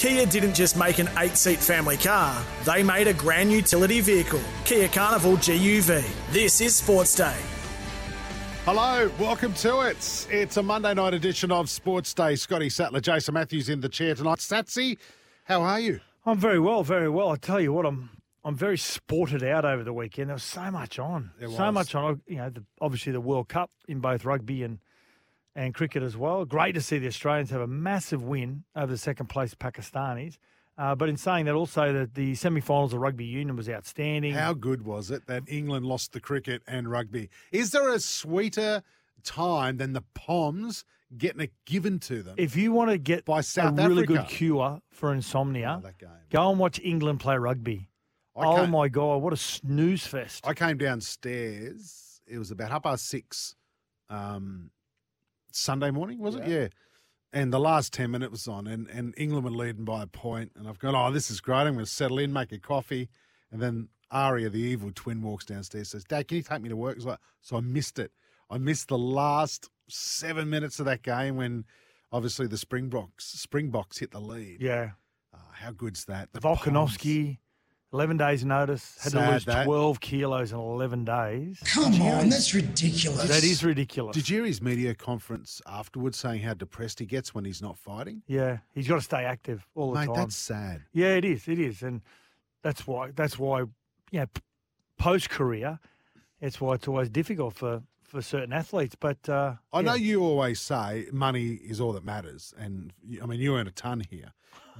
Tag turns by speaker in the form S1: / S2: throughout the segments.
S1: Kia didn't just make an eight seat family car, they made a grand utility vehicle, Kia Carnival GUV. This is Sports Day.
S2: Hello, welcome to it. It's a Monday night edition of Sports Day. Scotty Sattler, Jason Matthews in the chair tonight. Satsy, how are you?
S3: I'm very well, very well. I tell you what, I'm I'm very sported out over the weekend. There was so much on,
S2: There
S3: so much on. You know, the, obviously the World Cup in both rugby and and cricket as well. Great to see the Australians have a massive win over the second place Pakistanis. Uh, but in saying that, also that the semi-finals of rugby union was outstanding.
S2: How good was it that England lost the cricket and rugby? Is there a sweeter time than the Poms getting it given to them?
S3: if you want to get
S2: By South
S3: a really
S2: Africa.
S3: good cure for insomnia,
S2: Oh,
S3: go and watch England play rugby.
S2: I
S3: oh my god, what a snooze fest!
S2: I came downstairs. It was about half past six um, Sunday morning, was it? Yeah. And the last 10 minutes was on, and, and England were leading by a point, And I've gone, oh, this is great. I'm going to settle in, make a coffee. And then Aria, the evil twin, walks downstairs says, Dad, can you take me to work? Like, so I missed it. I missed the last seven minutes of that game when obviously the Springboks, Springboks hit the lead.
S3: yeah,
S2: Ah, how good's that? The.
S3: Volkanovski, 11 days notice, had
S2: Sad
S3: to lose
S2: that.
S3: 12 kilos in 11 days.
S4: Come on, that's ridiculous.
S3: That is ridiculous.
S2: Did you hear his media conference afterwards saying how depressed he gets when he's not fighting?
S3: Yeah, he's got to stay active all the
S2: Mate,
S3: time.
S2: that's sad.
S3: Yeah, it is. It is, and that's why. That's why. You know, post career, it's why it's always difficult for for certain athletes. But uh,
S2: I know you always say money is all that matters, and I mean you earn a ton here,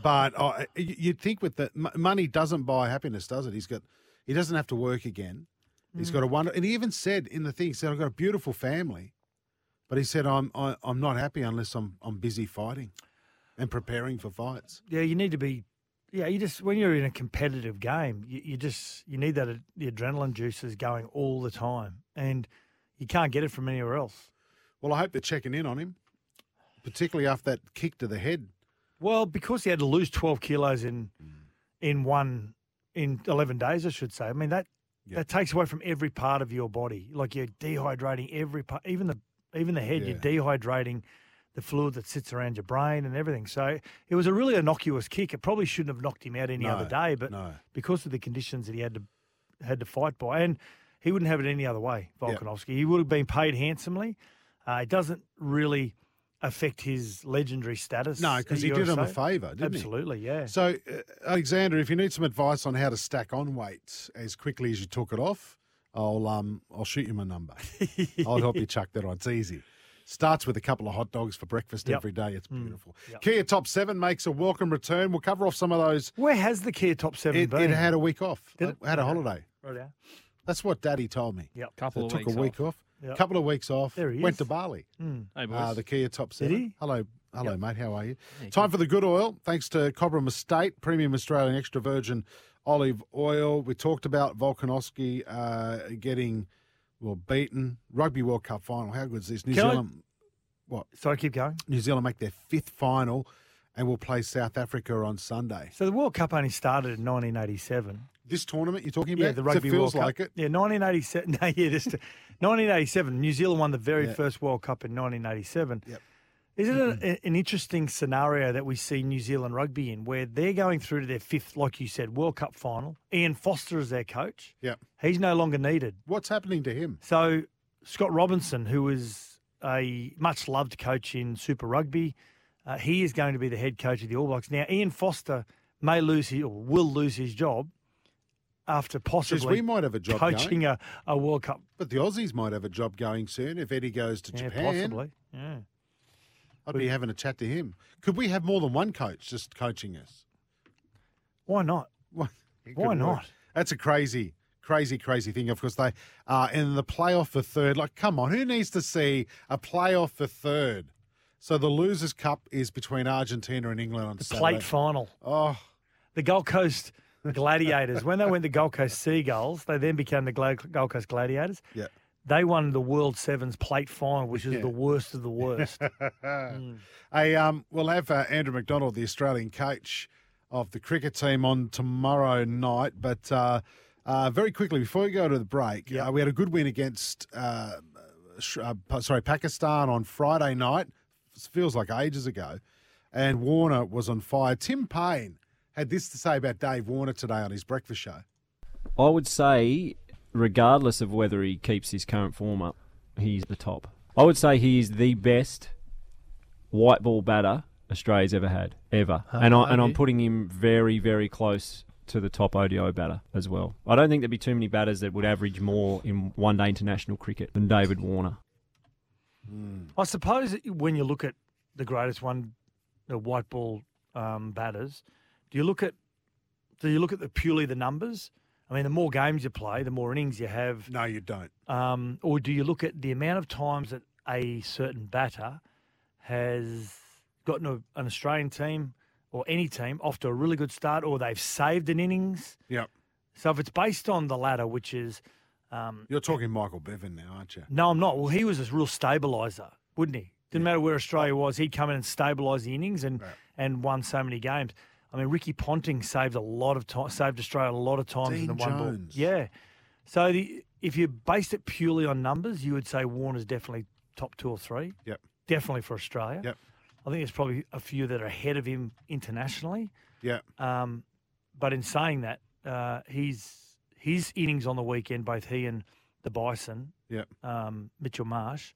S2: but uh, you'd think with the money doesn't buy happiness, does it? He's got, he doesn't have to work again. He's
S3: Mm.
S2: got a wonder, and he even said in the thing, he said I've got a beautiful family, but he said I'm I, I'm not happy unless I'm I'm busy fighting, and preparing for fights.
S3: Yeah, you need to be. Yeah, you just when you're in a competitive game, you, you just you need that the adrenaline juices going all the time, and you can't get it from anywhere else.
S2: Well, I hope they're checking in on him, particularly after that kick to the head.
S3: Well, because he had to lose twelve kilos in in one in eleven days, I should say. I mean that
S2: Yeah.
S3: that takes away from every part of your body. Like you're dehydrating every part, even the even the head. You're dehydrating the fluid that sits around your brain and everything. So it was a really innocuous kick. It probably shouldn't have knocked him out any other day, but
S2: no.
S3: because of the conditions that he had to had to fight by, and he wouldn't have it any other way.
S2: Yeah.
S3: Volkanovski, he would have been paid handsomely. Uh, it doesn't really affect his legendary status.
S2: No, because he did him a favour, didn't he?
S3: Absolutely, yeah.
S2: So, uh, Alexander, if you need some advice on how to stack on weight as quickly as you took it off, I'll um I'll shoot you my number. I'll help you chuck that on. It's easy. Starts with a couple of hot dogs for breakfast
S3: Yep.
S2: every day. It's beautiful.
S3: Yep.
S2: Kia Top Seven makes a welcome return. We'll cover off some of those.
S3: Where has the Kia Top Seven
S2: It,
S3: been?
S2: it had a week off.
S3: Did
S2: It
S3: it?
S2: had a holiday.
S3: Right yeah.
S2: That's what Daddy told me.
S3: Yep.
S5: Couple
S2: It
S5: of
S2: took
S5: weeks
S2: a week
S5: off.
S2: off.
S3: Yep.
S2: couple of weeks off.
S3: There he
S2: Went
S3: is.
S2: to Bali.
S5: Hey, boys.
S2: Uh, the Kia Top Seven.
S3: he?
S2: Hello, hello,
S3: Yep.
S2: mate. How are you?
S5: Yeah,
S2: Time for the good oil. Thanks to Cobram Estate, premium Australian extra virgin olive oil. We talked about Volkanovski uh, getting well beaten. Rugby World Cup final. How good is this? New
S3: Can I-
S2: Zealand.
S3: Sorry, keep going.
S2: New Zealand make their fifth final, and will play South Africa on Sunday.
S3: So the World Cup only started in 1987.
S2: This tournament you're talking about?
S3: Yeah, the Rugby
S2: it feels
S3: World
S2: like
S3: Cup.
S2: it.
S3: Yeah, 1987. No, yeah, this 1987. New Zealand won the very
S2: Yeah.
S3: first World Cup in 1987.
S2: Yep.
S3: Isn't it a, an interesting scenario that we see New Zealand rugby in, where they're going through to their fifth, like you said, World Cup final? Ian Foster is their coach.
S2: Yep.
S3: He's no longer needed.
S2: What's happening to him?
S3: So Scott Robertson, who is a much loved coach in Super Rugby, uh, he is going to be the head coach of the All Blacks. Now, Ian Foster may lose his, or will lose his job after possibly
S2: we might have a job
S3: coaching a, a World Cup.
S2: but the Aussies might have a job going soon if Eddie goes to
S3: Yeah,
S2: Japan.
S3: possibly. Yeah.
S2: I'd be having a chat to him. Could we have more than one coach just coaching us?
S3: Why not?
S2: Why it
S3: Why
S2: work.
S3: not?
S2: That's a crazy, crazy, crazy thing. Of course, they are in the playoff for third. Like, come on, who needs to see a playoff for third? So the Losers' Cup is between Argentina and England on
S3: The
S2: Saturday.
S3: plate final.
S2: Oh,
S3: The Gold Coast Gladiators. when they went to Gold Coast Seagulls, they then became the Gold Coast Gladiators.
S2: yeah.
S3: They won the World Sevens plate final, which is
S2: Yeah.
S3: the worst of the worst.
S2: Hey, um, we'll have uh, Andrew McDonald, the Australian coach of the cricket team, on tomorrow night. But uh, uh, very quickly, before we go to the break,
S3: Yep.
S2: uh, we had a good win against, uh, uh, sorry, Pakistan on Friday night. Feels like ages ago. and Warner was on fire. Tim Paine had this to say about Dave Warner today on his breakfast show.
S5: I would say, regardless of whether he keeps his current form up, he's the top. I would say he is the best white ball batter Australia's ever had, ever. and, I, and I'm putting him very, very close to the top ODI batter as well. I don't think there'd be too many batters that would average more in one day international cricket than David Warner.
S3: I suppose when you look at the greatest one, the white ball um, batters, do you look at do you look at the purely the numbers? I mean, the more games you play, the more innings you have,
S2: No, you don't.
S3: um, or do you look at the amount of times that a certain batter has gotten a, an Australian team or any team off to a really good start, or they've saved an innings?
S2: Yep.
S3: So if it's based on the latter, which is um,
S2: You're talking Michael Bevan now, aren't you?
S3: no, I'm not. Well, he was a real stabiliser, wouldn't he? Didn't matter where Australia was, he'd come in and stabilise the innings and and won so many games. I mean, Ricky Ponting saved a lot of time, saved Australia a lot of times in
S2: Dean
S3: the one ball. Yeah. So the, if you based it purely on numbers, you would say Warner's definitely top two or three.
S2: Yep.
S3: Definitely for Australia.
S2: Yep.
S3: I think there's probably a few that are ahead of him internationally.
S2: Yeah.
S3: Um, but in saying that, uh, he's his innings on the weekend, both he and the Bison,
S2: Yep.
S3: um, Mitchell Marsh.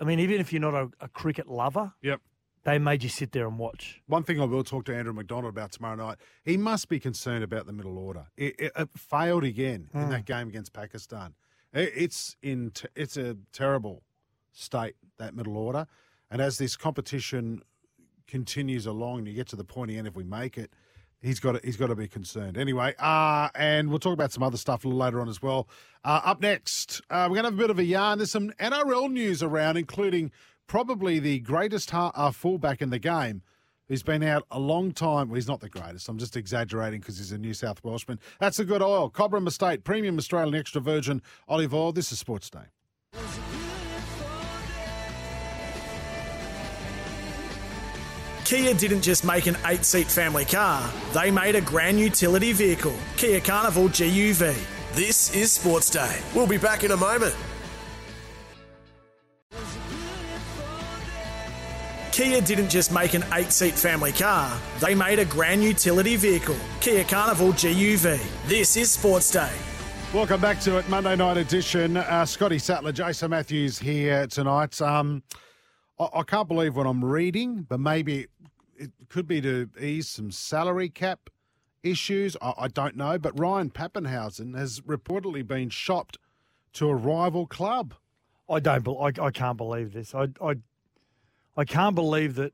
S3: I mean, even if you're not a, a cricket lover,
S2: Yep.
S3: They made you sit there and watch.
S2: One thing I will talk to Andrew McDonald about tomorrow night. He must be concerned about the middle order. It, it, it failed again in that game against Pakistan. It, it's in t- it's a terrible state that middle order, and as this competition continues along, and you get to the pointy end, if we make it, he's got to, he's got to be concerned. Anyway, uh, and we'll talk about some other stuff a little later on as well. Uh, up next, uh, we're going to have a bit of a yarn. There's some NRL news around, including probably the greatest ha- uh, fullback in the game. Who's been out a long time? Well, he's not the greatest. I'm just exaggerating because he's a New South Welshman. That's a good oil. Cobram Estate, premium Australian extra virgin olive oil. This is Sports Day.
S1: Kia didn't just make an eight seat family car, they made a grand utility vehicle, Kia Carnival GUV. This is Sports Day. We'll be back in a moment. Kia didn't just make an eight seat family car, they made a grand utility vehicle, Kia Carnival GUV. This is Sports Day.
S2: Welcome back to it, Monday night edition. Uh, Scotty Sattler, Jason Matthews here tonight. Um, I, I can't believe what I'm reading, but maybe it could be to ease some salary cap issues. I, I don't know. But Ryan Papenhuyzen has reportedly been shopped to a rival club.
S3: I don't. bel I, I can't believe this. I, I, I can't believe that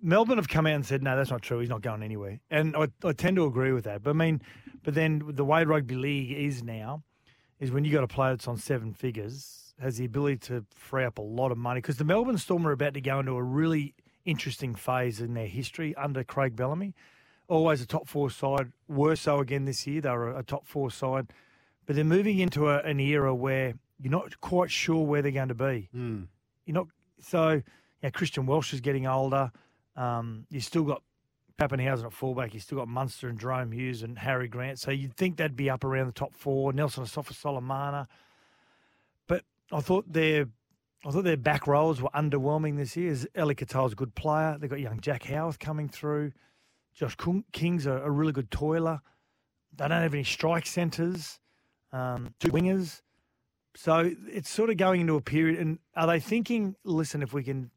S3: Melbourne have come out and said, no, that's not true. He's not going anywhere. And I, I tend to agree with that. But I mean, but then the way rugby league is now is when you got a player that's on seven figures, has the ability to free up a lot of money. Because the Melbourne Storm are about to go into a really interesting phase in their history under Craig Bellamy. Always a top four side, were so again this year. They were a top four side. But they're moving into a, an era where you're not quite sure where they're going to be. Hmm. You're not so. Know, Christian Welch is getting older. Um, you still got Papenhuyzen at fullback. You still got Munster and Jahrome Hughes and Harry Grant. So you'd think they'd be up around the top four. Nelson Asofa-Solomona. But I thought their I thought their back rows were underwhelming this year. Ellie Katoa's a good player. They've got young Jack Howarth coming through. Josh King's a, a really good toiler. They don't have any strike centres, um, two wingers. So it's sort of going into a period. And are they thinking, listen, if we can,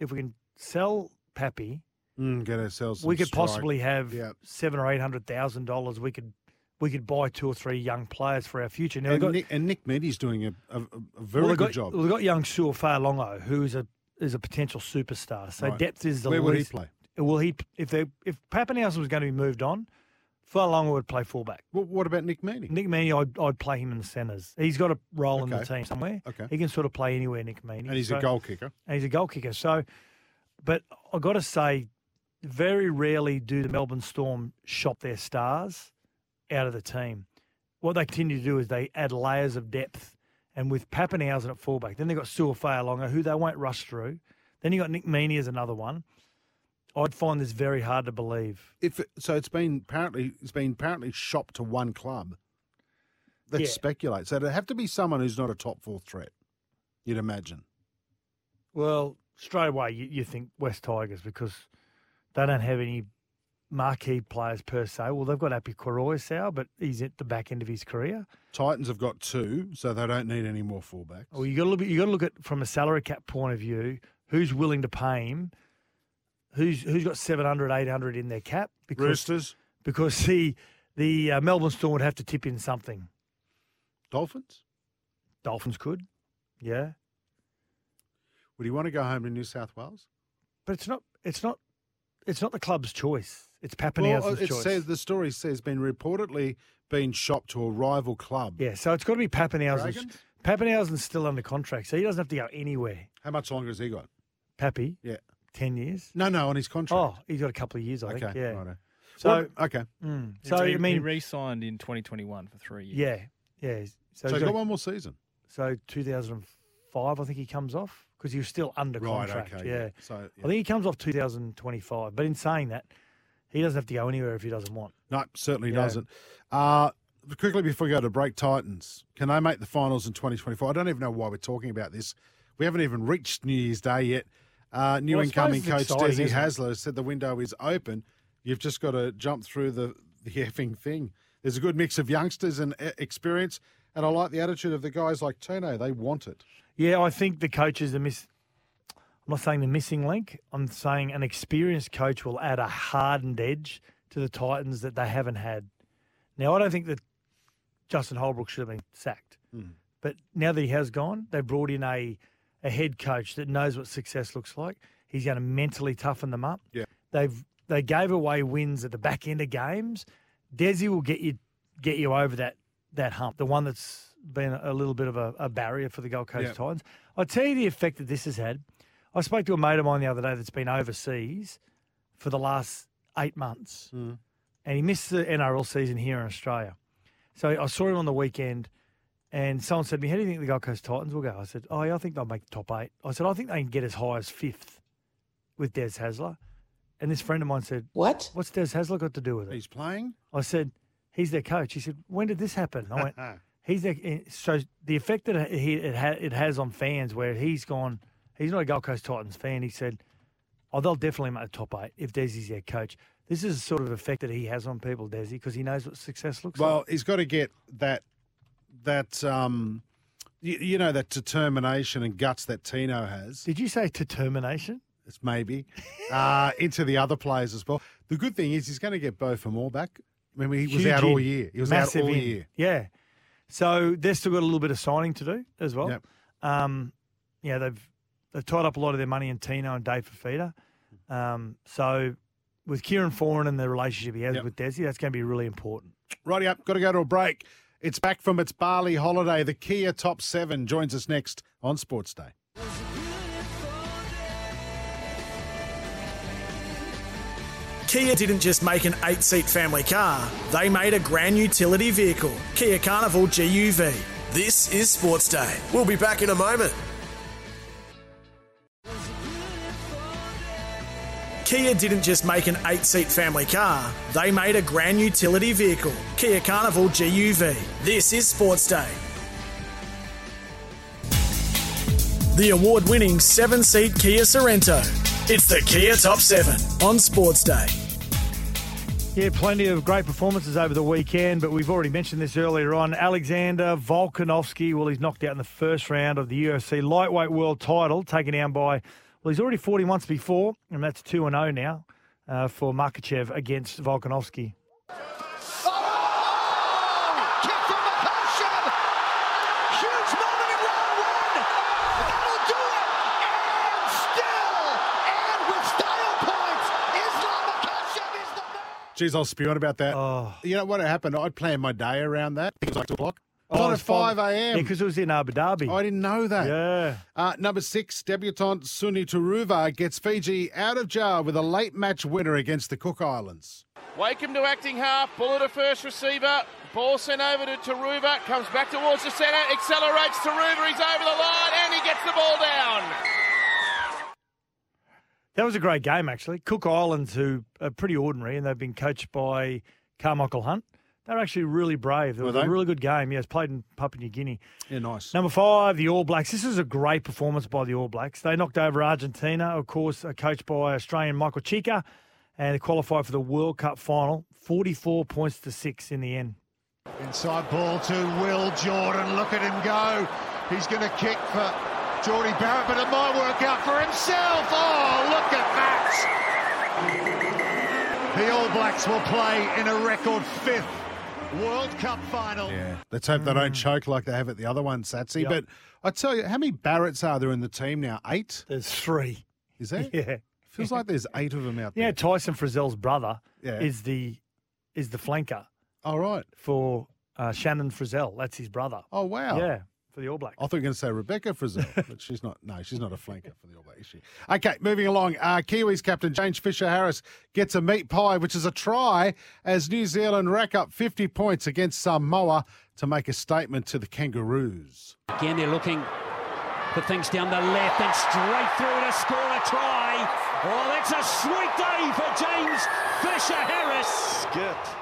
S3: if we can sell Pappy,
S2: Mm, get ourselves.
S3: We could
S2: strike.
S3: possibly have
S2: Yeah.
S3: seven or eight hundred thousand dollars. We could, we could buy two or three young players for our future. Now
S2: And,
S3: got,
S2: Nick, and Nick Meaney's doing a, a, a very
S3: well,
S2: good
S3: got,
S2: job.
S3: Well, they've got young Sua Fa'alogo, who is a is a potential superstar. So
S2: Right.
S3: depth is the
S2: Where would he play?
S3: Will he if they if Papenhuyzen was going to be moved on, Fa'alogo would play fullback.
S2: Well, what about Nick Meaney?
S3: Nick Meaney, I'd, I'd play him in the centres. He's got a role in the team somewhere.
S2: Okay.
S3: He can sort of play anywhere, Nick Meaney.
S2: and he's
S3: So-
S2: a goal kicker.
S3: and he's a goal kicker. So, but I've got to say, very rarely do the Melbourne Storm shop their stars out of the team. What they continue to do is they add layers of depth. And with Papenhuyzen at fullback, then they've got Sua Fa'alogo, who they won't rush through. Then you've got Nick Meaney as another one. I'd find this very hard to believe.
S2: If it, so, it's been apparently it's been apparently shopped to one club. Let's
S3: Yeah.
S2: speculate. So it'd have to be someone who's not a top four threat. You'd imagine.
S3: Well, straight away you, you think West Tigers because they don't have any marquee players per se. Well, they've got Api Koroisau, but he's at the back end of his career.
S2: Titans have got two, so they don't need any more fullbacks.
S3: Well, you got to look. You got to look at from a salary cap point of view. Who's willing to pay him? Who's who's got 700, 800 in their cap? Because
S2: Roosters,
S3: because the the uh, Melbourne Storm would have to tip in something.
S2: Dolphins.
S3: Dolphins could, yeah,
S2: Would he want to go home to New South Wales?
S3: but it's not. It's not. It's not the club's choice. It's
S2: Well, it
S3: choice.
S2: says the story says been reportedly been shopped to a rival club.
S3: yeah, so it's got to be Papenhuyzen's.
S2: Dragons?
S3: Papenhuyzen's still under contract, so he doesn't have to go anywhere.
S2: How much longer has he got?
S3: Pappy,
S2: Yeah.
S3: Ten years.
S2: No, no, on his contract.
S3: Oh, he's got a couple of years, I
S2: okay.
S3: think. Yeah.
S2: righto.
S3: So,
S2: Well, okay.
S3: mm, so
S6: re-
S3: I
S6: he
S3: mean,
S6: re-signed in 2021 for three years.
S3: yeah, yeah.
S2: So,
S3: So, he's
S2: he's
S3: got-
S2: got one more season.
S3: so 2005, I think he comes off because he was still under
S2: Right.
S3: contract.
S2: Okay.
S3: yeah.
S2: So
S3: I think he comes off 2025. But in saying that, he doesn't have to go anywhere if he doesn't want.
S2: no, certainly
S3: Yeah.
S2: doesn't. Uh, quickly before we go to break, Titans can they make the finals in 2024? I don't even know why we're talking about this. We haven't even reached New Year's Day yet. Uh, new
S3: Well,
S2: incoming coach
S3: exciting,
S2: Desi? Hasler said the window is open. You've just got to jump through the the effing thing. There's a good mix of youngsters and e- experience, and I like the attitude of the guys like Tino. They want it.
S3: Yeah, I think the coaches are miss. I'm not saying the missing link. I'm saying an experienced coach will add a hardened edge to the Titans that they haven't had. Now, I don't think that Justin Holbrook should have been sacked, but now that he has gone, they brought in a a head coach that knows what success looks like. He's going to mentally toughen them up.
S2: Yeah.
S3: they've they gave away wins at the back end of games. Desi will get you get you over that that hump, the one that's been a little bit of a, a barrier for the Gold Coast
S2: Yeah.
S3: Titans. I'll tell you the effect that this has had. I spoke to a mate of mine the other day that's been overseas for the last eight months,
S2: Mm.
S3: and he missed the NRL season here in Australia. So I saw him on the weekend, and someone said to me, "How do you think the Gold Coast Titans will go?" I said, "Oh, yeah, I think they'll make the top eight. I said, "I think they can get as high as fifth with Des Hasler." And this friend of mine said,
S4: What?
S3: "What's Des Hasler got to do with it?"
S2: He's playing.
S3: I said, "He's their coach." He said, "When did this happen?" I went, "He's their." eh, So the effect that it, it, ha- it has on fans, where he's gone, he's not a Gold Coast Titans fan. He said, "Oh, they'll definitely make the top eight if Des is their coach." This is the sort of effect that he has on people, Desi, because he knows what success looks
S2: Well,
S3: like.
S2: Well, he's got to get that that um, you, you know that determination and guts that Tino has.
S3: Did you say determination?
S2: It's maybe uh, into the other players as well. The good thing is he's going to get Bo for more back. I mean, he was
S3: Huge
S2: out all year. He was
S3: Massive
S2: out all
S3: in.
S2: year.
S3: Yeah. So they've still got a little bit of signing to do as well.
S2: Yep.
S3: Um, yeah, they've they've tied up a lot of their money in Tino and Dave Fifita. Um, so with Kieran Foran and the relationship he has
S2: Yep.
S3: with Desi, that's going to be really important.
S2: Righty up, got to go to a break. It's back from its Bali holiday. The Kia Top 7 joins us next on Sports Day.
S1: Kia didn't just make an eight seat family car, they made a grand utility vehicle, Kia Carnival GUV. This is Sports Day. We'll be back in a moment. Kia didn't just make an eight seat family car, they made a grand utility vehicle, Kia Carnival GUV. This is Sports Day. The award winning seven seat Kia Sorento. It's the Kia Top 7 on Sports Day.
S3: Yeah, plenty of great performances over the weekend, but we've already mentioned this earlier on. Alexander Volkanovski, well, he's knocked out in the first round of the UFC lightweight world title, taken down by, well, he's already 40 months before, and that's 2 0 now uh, for Makhachev against Volkanovski.
S7: Kick from Makhachev. Huge moment in round one. That'll do it. And still, and with style points, Islam Makhachev is the man.
S2: Jeez, I was spewing about that.
S3: Oh.
S2: You know what happened? I'd planned my day around that. It was like 2 o'clock. It was on at
S3: five-
S2: 5
S3: Yeah,
S2: a.m.
S3: because it was in Abu Dhabi.
S2: I didn't know that.
S3: yeah.
S2: Uh, number six, debutant Sunia Turuva gets Fiji out of jar with a late match winner against the Cook Islands.
S8: Wakeham to acting half, bullet to first receiver, ball sent over to Turuva, comes back towards the centre, accelerates Turuva, he's over the line and he gets the ball down.
S3: That was a great game, actually. Cook Islands, who are pretty ordinary, and they've been coached by Carmichael Hunt. They were actually really brave. It
S2: Were
S3: was
S2: they?
S3: a really good game. Yeah, it's played in Papua New Guinea.
S2: Yeah, nice.
S3: Number five, the All Blacks. This is a great performance by the All Blacks. They knocked over Argentina, of course, uh, coached by Australian Michael Cheika, and they qualified for the World Cup final. 44 points to six in the end.
S7: Inside ball to Will Jordan. Look at him go. He's going to kick for Jordie Barrett, but it might work out for himself. Oh, look at that. The All Blacks will play in a record fifth World Cup final.
S2: Yeah. Let's hope they don't choke like they have at the other one, Satsy.
S3: Yep.
S2: But I tell you, how many Barretts are there in the team now? Eight?
S3: There's three.
S2: Is there?
S3: Yeah.
S2: Feels like there's eight of them out there.
S3: Yeah, Tyson Frizell's brother
S2: Yeah.
S3: is the is the flanker
S2: All right.
S3: for uh, Shannon Frizell. That's his brother.
S2: Oh, wow.
S3: Yeah, for the All Blacks.
S2: I thought you were going to say Rebecca Frizzell, but she's not. No, she's not a flanker for the All Blacks, is she? Okay, moving along. Uh, Kiwis captain James Fisher Harris gets a meat pie, which is a try as New Zealand rack up 50 points against Samoa to make a statement to the Kangaroos.
S9: Again, they're looking for things down the left and straight through to score a try. Oh, that's a sweet day for James Fisher Harris.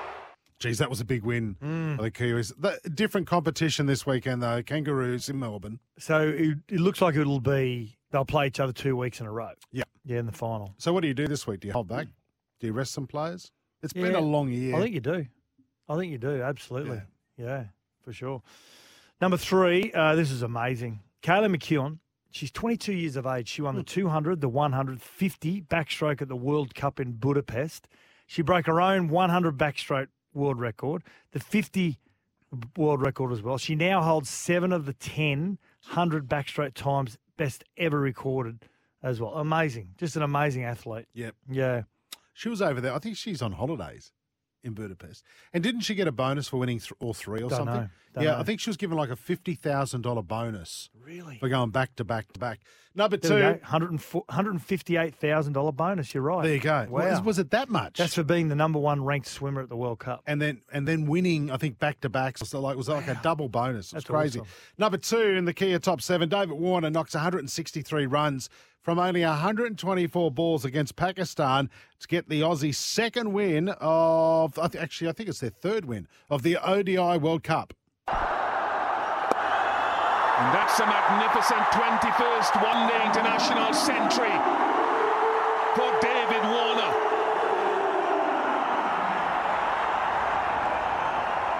S2: Geez, that was a big win for the Kiwis. The, different competition this weekend, though. Kangaroos in Melbourne.
S3: So it, it looks like it'll be they'll play each other two weeks in a row.
S2: Yeah.
S3: Yeah, in the final.
S2: So, what do you do this week? Do you hold back? Do you rest some players? It's been a long year.
S3: I think you do. I think you do. Absolutely. Yeah, for sure. Number three, uh, this is amazing. Kaylee McKeown. She's 22 years of age. She won the 200, the 150 backstroke at the World Cup in Budapest. She broke her own 100 backstroke world record, the 50 world record as well. She now holds seven of the 10 100 backstroke times best ever recorded as well. Amazing. Just an amazing athlete.
S2: Yep.
S3: Yeah.
S2: She was over there. I think she's on holidays in Budapest. And didn't she get a bonus for winning th- all three or
S3: Don't
S2: something?
S3: know. Don't
S2: yeah,
S3: know.
S2: I think she was given like a $50,000 bonus
S3: Really?
S2: for going back to back to back. Number two.
S3: go. $104 $158,000 bonus. You're right.
S2: There you go.
S3: Wow.
S2: Was, was it that much?
S3: That's for being the number one ranked swimmer at the World Cup.
S2: and then and then winning, I think back to backs. So like it was like a double bonus. It was
S3: That's
S2: crazy.
S3: awesome.
S2: Number two in the Kia top seven, David Warner knocks 163 runs from only 124 balls against Pakistan to get the Aussies' second win of actually I think it's their third win of the ODI World Cup.
S10: And that's a magnificent 21st one day international century for David Warner.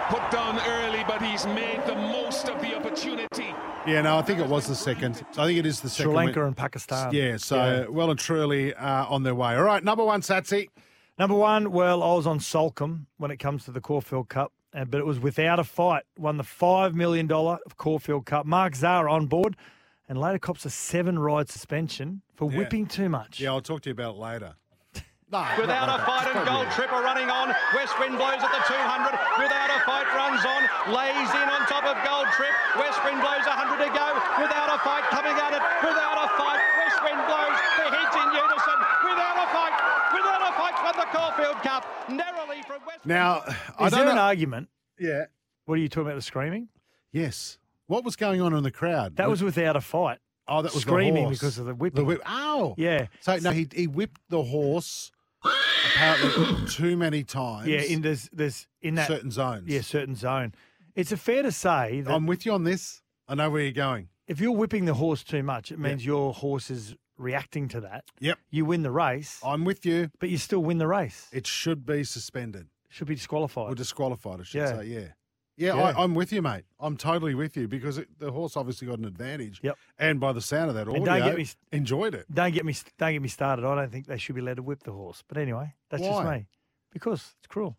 S10: Put down early, but he's made the most of the opportunity.
S2: Yeah, no, I think it was the second. I think it is the
S3: Sri
S2: second.
S3: Lanka and Pakistan.
S2: Yeah, so
S3: Yeah.
S2: well and truly uh, on their way. All right, number one, Satsy.
S3: Number one, well, I was on Soulcombe when it comes to the Caulfield Cup, but it was without a fight. Won the $5 million of Caulfield Cup. Mark Zahra on board and later cops a seven ride suspension for
S2: Yeah.
S3: whipping too much.
S2: Yeah, I'll talk to you about it later. No,
S11: Without a fight and Gold Tripper running on. West Wind blows at the 200. Without a fight runs on. Lays in on top of Gold Trip. West Wind blows 100 to go. Without a fight coming at it. Without a fight. West Wind blows. The heads in unison. Without a fight. Without a fight won the Caulfield Cup. Narrowly from West
S2: Now, I
S3: Is
S2: don't
S3: there an
S2: know.
S3: argument?
S2: Yeah.
S3: What are you talking about, the screaming?
S2: Yes. What was going on in the crowd?
S3: That was without a fight.
S2: oh, that was the
S3: screaming
S2: horse.
S3: because of the whipping.
S2: The whip. Ow.
S3: Yeah.
S2: So no, he he whipped the horse apparently too many times.
S3: Yeah, in there's, there's in that
S2: certain zones.
S3: yeah certain zone. It's a fair to say that
S2: I'm with you on this. I know where you're going.
S3: if you're whipping the horse too much, it means your horse is reacting to that.
S2: Yep.
S3: You win the race,
S2: I'm with you.
S3: but you still win the race.
S2: It should be suspended
S3: Should be disqualified.
S2: or disqualified. I should
S3: Yeah.
S2: say. Yeah. Yeah,
S3: Yeah.
S2: I, I'm with you, mate. I'm totally with you because it, the horse obviously got an advantage.
S3: Yep.
S2: And by the sound of that audio,
S3: don't get me-
S2: enjoyed it.
S3: Don't get me don't get me started. I don't think they should be allowed to whip the horse. But anyway, that's just me. Because it's cruel.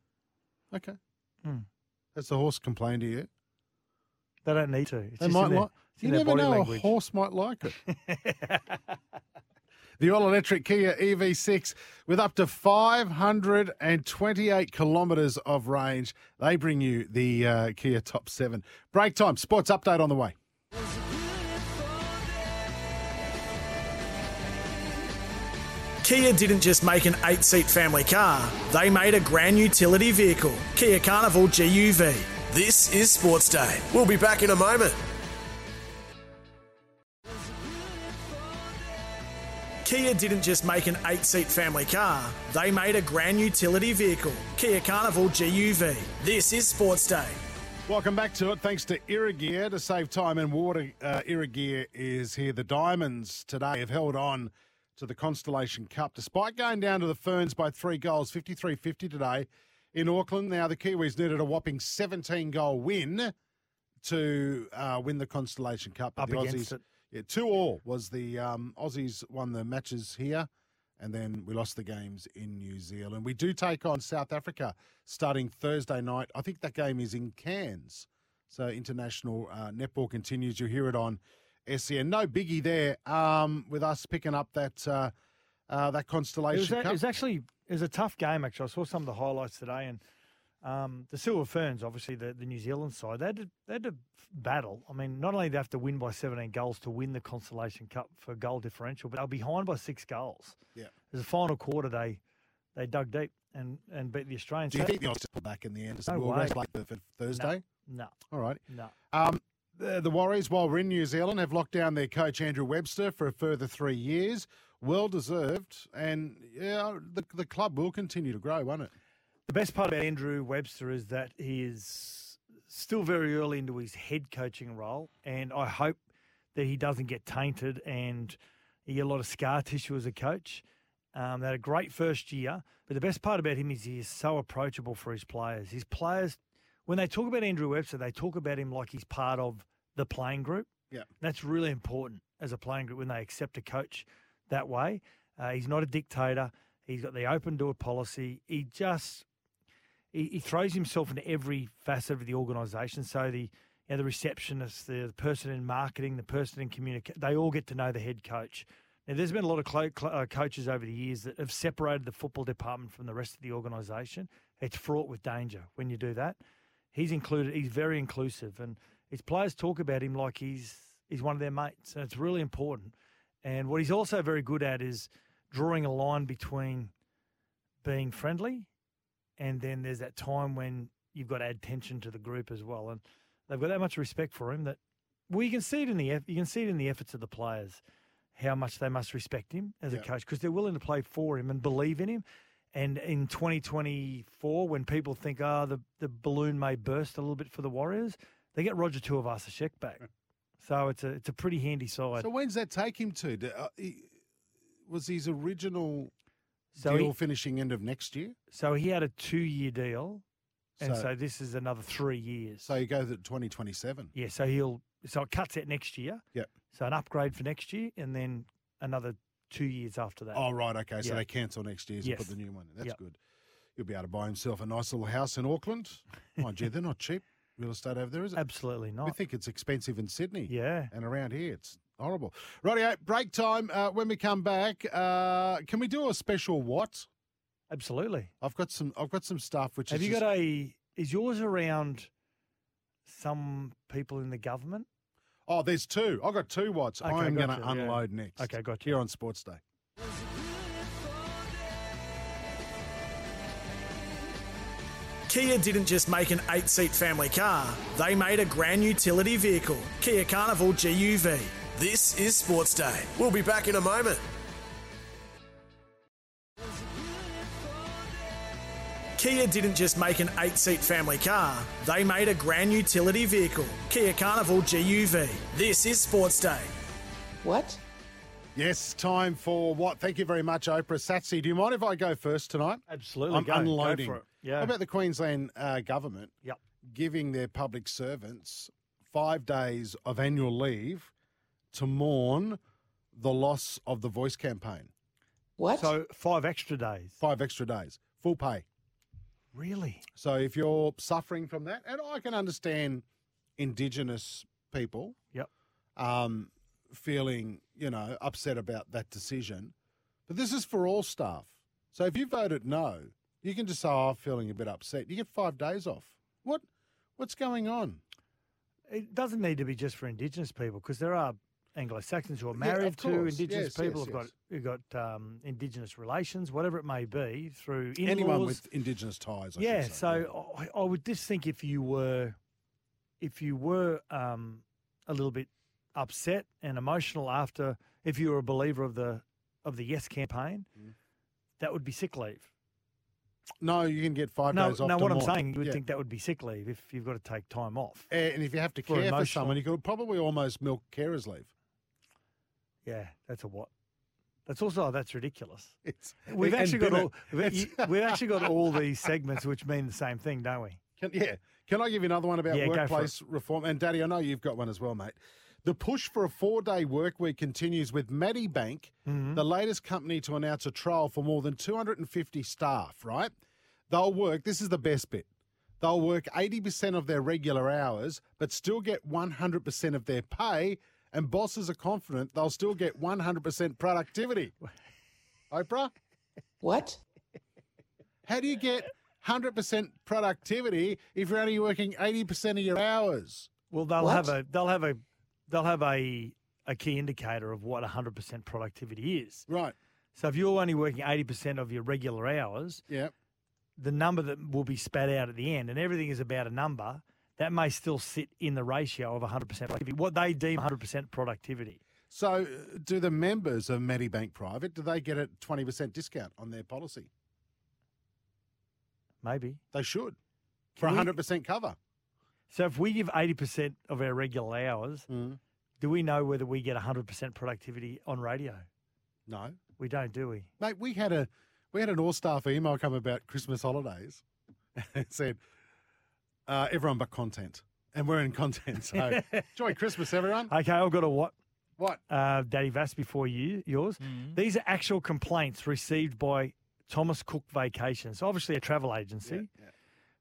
S2: Okay.
S3: Hmm.
S2: Has the horse complained to you?
S3: They don't need to. It's
S2: They
S3: just
S2: might like. You never know.
S3: language.
S2: A horse might like it. the all-electric Kia EV6 with up to 528 kilometres of range. They bring you the uh, Kia Top Seven. Break time. Sports update on the way.
S1: Kia didn't just make an eight seat family car, they made a grand utility vehicle, Kia Carnival GUV. This is Sports Day. We'll be back in a moment. Kia didn't just make an eight seat family car, they made a grand utility vehicle, Kia Carnival GUV. This is Sports Day.
S2: Welcome back to it. Thanks to Irrigear to save time and water. Uh, Irrigear is here. The Diamonds today have held on to the Constellation Cup despite going down to the Ferns by three goals, 53 50 today in Auckland. Now, the Kiwis needed a whopping 17 goal win to uh, win the Constellation Cup. but
S3: Up
S2: the
S3: against
S2: Aussies,
S3: it.
S2: Yeah, two all was the um, Aussies won the matches here, and then we lost the games in New Zealand. We do take on South Africa starting Thursday night. I think that game is in Cairns. So international uh, netball continues. You hear it on SEN. No biggie there um, with us picking up that uh, uh, that
S3: It was,
S2: Constellation
S3: a- it was actually it was a tough game. Actually, I saw some of the highlights today, and um, the Silver Ferns, obviously the, the New Zealand side, they had, to, they had to battle. I mean, not only did they have to win by 17 goals to win the Constellation Cup for goal differential, but they were behind by six goals.
S2: Yeah.
S3: As a final quarter, they they dug deep and, and beat the Australians.
S2: do you think the Aussies will back in the end?
S3: No
S2: we'll
S3: way.
S2: like for Thursday.
S3: No,
S2: All right.
S3: no.
S2: Um, the, the Warriors, while we're in New Zealand, have locked down their coach Andrew Webster for a further three years. Well deserved, and yeah, the the club will continue to grow, won't it?
S3: The best part about Andrew Webster is that he is still very early into his head coaching role, and I hope that he doesn't get tainted and he a lot of scar tissue as a coach. Um, they had a great first year, but the best part about him is he is so approachable for his players. His players, when they talk about Andrew Webster, they talk about him like he's part of the playing group.
S2: Yeah.
S3: That's really important as a playing group when they accept a coach that way. Uh, he's not a dictator. He's got the open door policy. He just he, he throws himself into every facet of the organisation. So the you know, the receptionist, the, the person in marketing, the person in communication, they all get to know the head coach. Now, there's been a lot of cl- uh, coaches over the years that have separated the football department from the rest of the organisation. It's fraught with danger when you do that. He's included. He's very inclusive, and his players talk about him like he's he's one of their mates, and it's really important. And what he's also very good at is drawing a line between being friendly and then there's that time when you've got to add tension to the group as well. And they've got that much respect for him that well, you can see it in the you can see it in the efforts of the players how much they must respect him as a coach because they're willing to play for him and believe in him. And in 2024, when people think, oh, the, the balloon may burst a little bit for the Warriors, they get Roger Tuivasa-Sheck back. So it's a it's a pretty handy side.
S2: So when's that take him to? Uh, was his original
S3: So
S2: deal
S3: he-
S2: finishing end of next year?
S3: So he had a two year deal, and
S2: So-
S3: so, this is another three years.
S2: So you go to 2027.
S3: yeah, so he'll so it cuts out next year.
S2: Yep.
S3: So an upgrade for next year, and then another two years after that.
S2: Oh, right. Okay. So
S3: Yeah.
S2: they cancel next year's and put the new one in. That's
S3: Yep.
S2: good. He'll be able to buy himself a nice little house in Auckland. Mind you, they're not cheap real estate over there, is it?
S3: Absolutely not.
S2: We think it's expensive in Sydney.
S3: Yeah.
S2: And around here, it's horrible. Rightio, break time. Uh, when we come back, uh, can we do a special what?
S3: Absolutely.
S2: I've got some. I've got some stuff which is
S3: Have
S2: is
S3: you
S2: just-
S3: got a? Is yours around some people in the government?
S2: Oh, there's two. I've got two watts.
S3: Okay,
S2: I'm going to
S3: gotcha, yeah.
S2: unload next.
S3: Okay, gotcha.
S2: Here on Sports Day.
S1: Kia didn't just make an eight seat family car, they made a grand utility vehicle, Kia Carnival GUV. This is Sports Day. We'll be back in a moment. Kia didn't just make an eight seat family car, they made a grand utility vehicle, Kia Carnival GUV. This is Sports Day.
S4: What?
S2: Yes, time for what? Thank you very much, Oprah. Satsy, do you mind if I go first tonight?
S3: Absolutely.
S2: I'm
S3: go, go
S2: unloading.
S3: for it. Yeah.
S2: How about the Queensland uh, government
S3: Yep.
S2: giving their public servants five days of annual leave to mourn the loss of the voice campaign?
S4: What?
S3: So five extra days.
S2: Five extra days, full pay.
S3: Really?
S2: So if you're suffering from that, and I can understand Indigenous people
S3: Yep.
S2: um, feeling, you know, upset about that decision, but this is for all staff. So if you voted no, you can just say, "Oh, I'm feeling a bit upset." You get five days off. What? What's going on?
S3: It doesn't need to be just for Indigenous people because there are Anglo Saxons who are married
S2: of
S3: to
S2: course.
S3: Indigenous
S2: Yes,
S3: people,
S2: yes,
S3: have got who've got um, Indigenous relations, whatever it may be, through in-laws.
S2: Anyone with Indigenous ties? I
S3: yeah,
S2: say.
S3: so I, I would just think if you were, if you were um, a little bit upset and emotional after, if you were a believer of the of the Yes campaign,
S2: Mm.
S3: that would be sick leave.
S2: No, you can get five
S3: No,
S2: days off.
S3: no. What I'm
S2: more.
S3: saying, you would
S2: Yeah.
S3: think that would be sick leave if you've got to take time off.
S2: And if you have to
S3: For
S2: care for
S3: emotional-
S2: someone, you could probably almost milk carers leave.
S3: Yeah, that's a what? That's also that's ridiculous.
S2: It's,
S3: We've actually got all we've, we've actually got all these segments which mean the same thing, don't we?
S2: Can, yeah. Can I give you another one about
S3: Yeah, go for it.
S2: workplace reform? And Daddy, I know you've got one as well, mate. The push for a four day work week continues with Medibank,
S3: Mm-hmm.
S2: the latest company to announce a trial for more than 250 staff, right? They'll work, this is the best bit. They'll work 80% of their regular hours, but still get 100% of their pay. And bosses are confident they'll still get 100% productivity. Oprah?
S4: What?
S2: How do you get 100% productivity if you're only working 80% of your hours?
S3: Well, they'll
S4: What?
S3: have a they'll have a they'll have a a key indicator of what 100% productivity is.
S2: Right.
S3: So if you're only working 80% of your regular hours,
S2: Yeah.
S3: the number that will be spat out at the end, and everything is about a number, that may still sit in the ratio of 100% productivity, what they deem 100% productivity.
S2: So, uh, do the members of Medibank Private do they get a twenty percent discount on their policy?
S3: Maybe.
S2: They should for
S3: Can we-
S2: hundred percent cover.
S3: So if we give 80% of our regular hours,
S2: Mm.
S3: do we know whether we get 100% productivity on radio?
S2: No,
S3: We don't, do we?
S2: mate. We had a we had an all staff email come about Christmas holidays. it said uh, everyone but content, and we're in content. So enjoy Christmas, everyone.
S3: Okay, I've got a what?
S2: What?
S3: Uh, Daddy Vass before you, yours. These are actual complaints received by Thomas Cook Vacations, obviously a travel agency,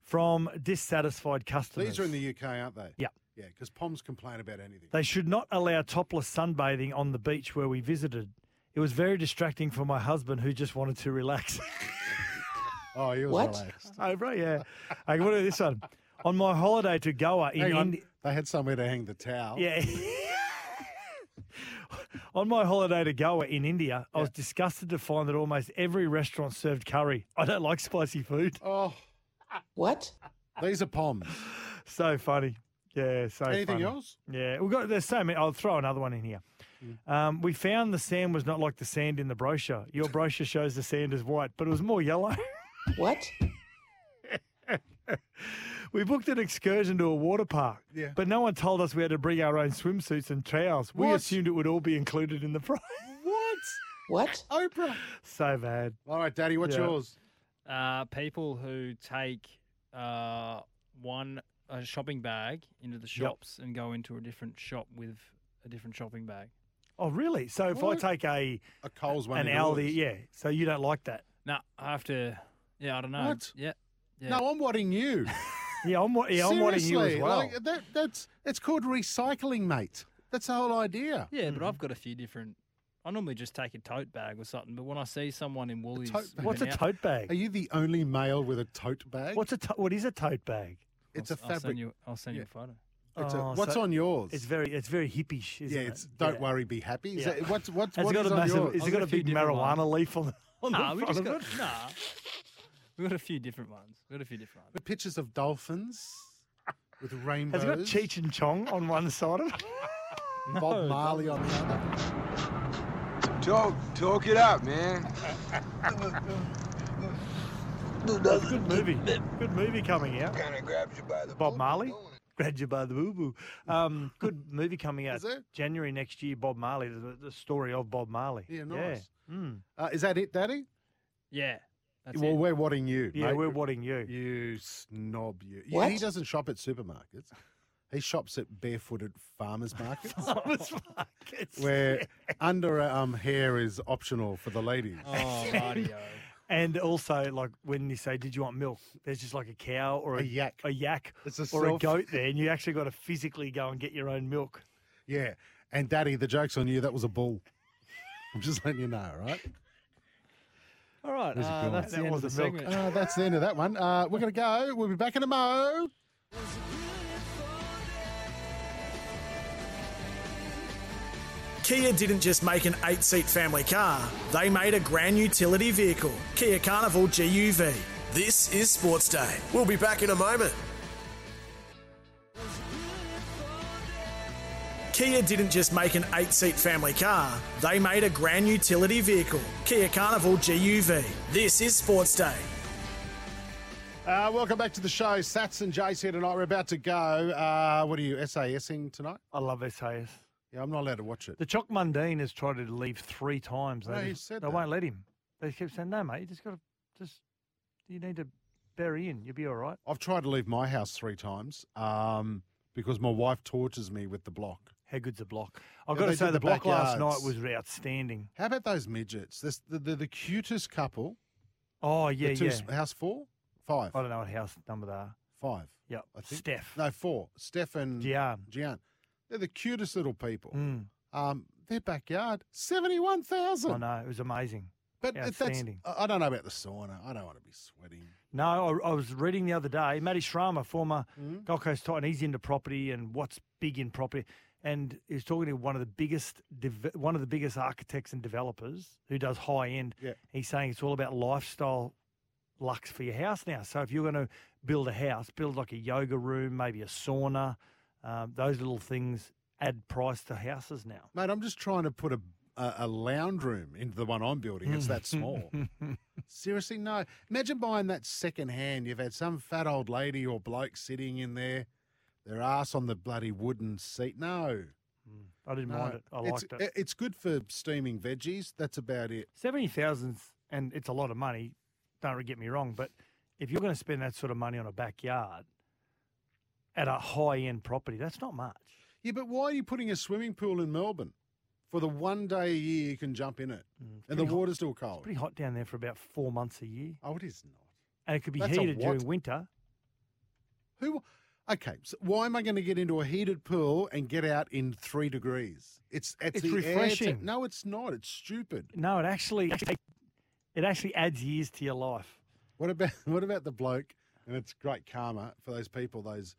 S3: from dissatisfied customers.
S2: These are in the UK, aren't they?
S3: Yeah.
S2: Yeah, because Poms complain about anything.
S3: They should not allow topless sunbathing on the beach where we visited. It was very distracting for my husband who just wanted to relax.
S2: Oh, he was
S4: What?
S2: relaxed.
S3: oh, bro, yeah. Okay, what about this one? On my holiday to Goa in
S2: Hang on.
S3: India.
S2: They had somewhere to hang the towel.
S3: Yeah. On my holiday to Goa in India, I was disgusted to find that almost every restaurant served curry. I don't like spicy food.
S2: Oh,
S4: What?
S2: these are Poms.
S3: So funny. Yeah, so
S2: Anything
S3: funny.
S2: else?
S3: Yeah, we've got there's so many. I'll throw another one in here. Um, we found the sand was not like the sand in the brochure. Your brochure shows the sand is white, but it was more yellow.
S4: What?
S3: We booked an excursion to a water park,
S2: Yeah.
S3: but no one told us we had to bring our own swimsuits and towels. We
S2: What?
S3: assumed it would all be included in the price.
S2: What?
S4: What?
S2: Oprah.
S3: so bad.
S2: All right, Daddy, what's
S3: Yeah.
S2: yours?
S6: Uh, people who take uh, one a shopping bag into the shops and go into a different shop with a different shopping bag.
S3: Oh, really? So if
S2: What?
S3: I take a
S2: A Coles one.
S3: an
S2: of
S3: Aldi,
S2: yours.
S3: yeah. So you don't like that?
S6: No, I have to. Yeah, I don't know.
S2: What?
S6: Yeah. yeah.
S2: No, I'm wanting you.
S3: Yeah, I'm. Yeah, I'm wanting you as
S2: Seriously,
S3: well.
S2: Like, that, that's it's called recycling, mate. That's the whole idea.
S6: Yeah, but I've got a few different. I normally just take a tote bag or something, but when I see someone in Woolies,
S2: tote bag.
S3: What's a
S6: out-
S3: tote bag?
S2: Are you the only male with a tote bag?
S3: What's a to- what is a tote bag?
S2: It's a
S6: I'll- I'll
S2: fabric.
S6: send you. I'll send you a photo.
S2: It's a,
S3: Oh,
S2: what's
S3: so
S2: on yours?
S3: It's very it's very hippish, isn't
S2: yeah,
S3: it?
S2: it's don't
S3: Yeah.
S2: worry, be happy. Is
S3: Yeah.
S2: that, what's what's
S3: Has
S2: what
S3: it got
S2: is
S3: a
S2: on
S3: massive?
S2: yours?
S3: Has it
S6: I've
S3: got
S6: got
S3: a
S6: a few
S3: big
S6: different
S3: marijuana
S6: ones.
S3: leaf on the on
S6: Nah,
S3: the
S6: we
S3: front
S6: just
S3: of
S6: got
S3: it?
S6: nah. We got a few different ones. We've got a few different ones.
S2: With pictures of dolphins with rainbows.
S3: Has it got Cheech and Chong on one side of it?
S2: Bob Marley on the other.
S12: Talk, talk it out, man.
S3: That's a good movie. Good movie coming out.
S12: Kind of grabs you by the
S3: Bob Marley.
S12: don't it?
S3: Grab you by the boo boo. Um, good movie coming out
S2: Is there?
S3: January next year. Bob Marley, the, the story of Bob Marley.
S2: Yeah, nice.
S3: Yeah, mm.
S2: Uh, is that it, Daddy?
S6: Yeah. That's
S2: well,
S6: it.
S2: we're wanting you.
S3: yeah
S2: mate.
S3: we're wanting you.
S2: You snob, you. you
S4: What?
S2: he doesn't shop at supermarkets. He shops at barefooted farmers markets,
S3: Farmers markets.
S2: where under um, hair is optional for the ladies.
S6: Oh, radio.
S3: And also, like when you say, "Did you want milk?" There's just like a cow or a,
S2: A yak.
S3: a yak,
S2: It's a
S3: or a goat there, and you actually got to physically go and get your own milk.
S2: Yeah. And Daddy, the joke's on you. That was a bull. I'm just letting you know, all right?
S6: All right. Uh, that's
S3: That
S6: the end of the
S3: milk.
S6: segment.
S2: Uh, that's the end of that one. Uh, we're going to go. We'll be back in a mo.
S1: Kia didn't just make an eight seat family car, they made a grand utility vehicle, Kia Carnival GUV. This is Sports Day. We'll be back in a moment. Kia didn't just make an eight seat family car, they made a grand utility vehicle. Kia Carnival GUV. This is Sports Day.
S2: Uh, welcome back to the show. Sats and Jace here tonight. We're about to go. Uh, what are you, SASing tonight?
S3: I love SAS.
S2: Yeah, I'm not allowed to watch it.
S3: The Choc Mundine has tried to leave three times. They,
S2: No, he
S3: just-
S2: said
S3: they
S2: that.
S3: won't let him. They keep saying, no, mate, you just got to, just, you need to bury in. You'll be all right.
S2: I've tried to leave my house three times um, because my wife tortures me with the block.
S3: How good's the block? I've
S2: Yeah,
S3: got to say, the,
S2: the
S3: block last night was outstanding.
S2: How about those midgets? This, the, the, the cutest couple.
S3: Oh, yeah, yeah.
S2: s- House four? Five.
S3: I don't know what house number they are.
S2: Five.
S3: Yep.
S2: I think.
S3: Steph.
S2: No, four. Steph and
S3: Gian.
S2: Gian. They're the cutest little people.
S3: Mm.
S2: Um, their backyard, 71,000.
S3: I know. It was amazing.
S2: But
S3: Outstanding.
S2: I I don't know about the sauna. I don't want to be sweating.
S3: No, I, I was reading the other day. Matty Srama, former
S2: Mm.
S3: Gold Coast Titan, he's into property and what's big in property. And he was talking to one of the biggest, one of the biggest architects and developers who does high end.
S2: Yeah.
S3: He's saying it's all about lifestyle lux for your house now. So if you're going to build a house, build like a yoga room, maybe a sauna, um, those little things add price to houses now.
S2: Mate, I'm just trying to put a, a, a lounge room into the one I'm building. It's that small. Seriously, no. Imagine buying that second hand. You've had some fat old lady or bloke sitting in there, their ass on the bloody wooden seat. No. Hmm.
S3: I didn't
S2: no.
S3: mind it. I
S2: it's,
S3: liked it.
S2: It's good for steaming veggies. That's about it.
S3: Seventy thousand, and it's a lot of money. Don't get me wrong, but if you're going to spend that sort of money on a backyard at a high end property, that's not much.
S2: Yeah, but why are you putting a swimming pool in Melbourne? For the one day a year you can jump in it. Hmm. and the
S3: pretty hot.
S2: water's still cold.
S3: It's pretty hot down there for about four months a year,
S2: Oh, it is not.
S3: and it could be
S2: That's
S3: heated during winter.
S2: Who? Okay, so why am I going to get into a heated pool and get out in three degrees? It's it's,
S3: It's
S2: the air te-
S3: refreshing.
S2: no, it's not. It's stupid.
S3: No, it actually, it actually adds years to your life.
S2: What about what about the bloke? And it's great karma for those people, those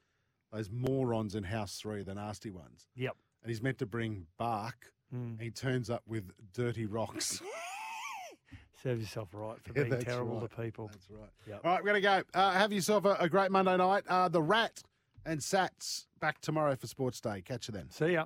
S2: those morons in House Three, the nasty ones.
S3: Yep.
S2: And he's meant to bring bark,
S3: Mm.
S2: and he turns up with dirty rocks.
S3: Serve yourself right for
S2: Yeah,
S3: being terrible
S2: right.
S3: to people.
S2: That's right.
S3: Yep.
S2: All right, we're going to go. Uh, have yourself a, a great Monday night. Uh, the Rat and Sats back tomorrow for Sports Day. Catch you then.
S3: See ya.